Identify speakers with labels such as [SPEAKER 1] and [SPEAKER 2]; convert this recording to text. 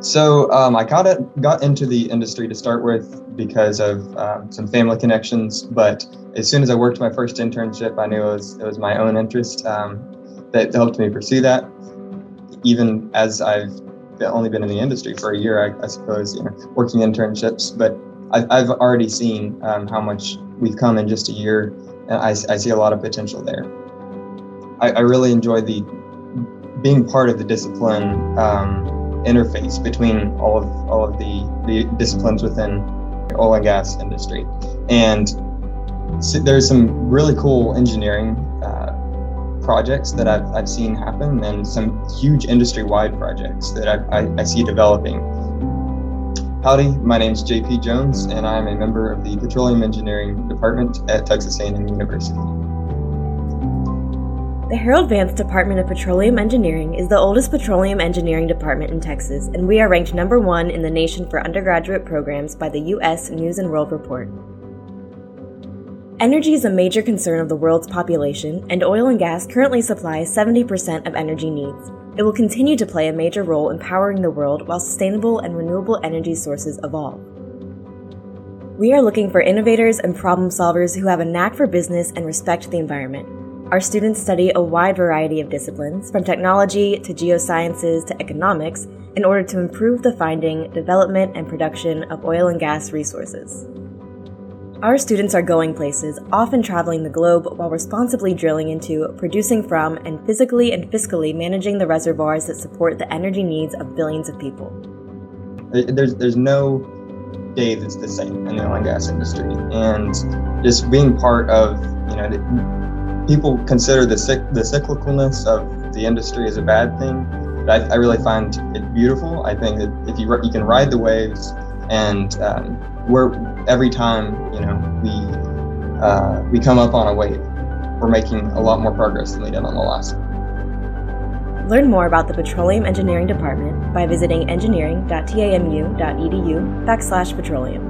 [SPEAKER 1] So um, I got it, got into the industry to start with because of um, some family connections. But as soon as I worked my first internship, I knew it was it was my own interest um, that helped me pursue that. Even as I've only been in the industry for a year, I, I suppose, you know, working internships. But I've, I've already seen um, how much we've come in just a year, and I, I see a lot of potential there. I, I really enjoy the being part of the discipline um, interface between all of all of the, the disciplines within the oil and gas industry. And so there's some really cool engineering uh, projects that I've, I've seen happen and some huge industry-wide projects that I, I, I see developing. Howdy, my name is JP Jones, and I'm a member of the Petroleum Engineering Department at Texas A&M University.
[SPEAKER 2] The Harold Vance Department of Petroleum Engineering is the oldest petroleum engineering department in Texas, and we are ranked number one in the nation for undergraduate programs by the U.S. News and World Report. Energy is a major concern of the world's population, and oil and gas currently supply 70% of energy needs. It will continue to play a major role in powering the world while sustainable and renewable energy sources evolve. We are looking for innovators and problem solvers who have a knack for business and respect the environment. Our students study a wide variety of disciplines, from technology to geosciences to economics, in order to improve the finding, development, and production of oil and gas resources. Our students are going places, often traveling the globe while responsibly drilling into, producing from, and physically and fiscally managing the reservoirs that support the energy needs of billions of people.
[SPEAKER 1] There's, there's no day that's the same in the oil and gas industry. And just being part of, you know, people consider the the cyclicalness of the industry as a bad thing, but I, I really find it beautiful. I think that if you you can ride the waves, and um, we're every time you know we uh, we come up on a wave, we're making a lot more progress than we did on the last.
[SPEAKER 2] Learn more about the Petroleum Engineering Department by visiting engineering.tamu.edu backslash petroleum.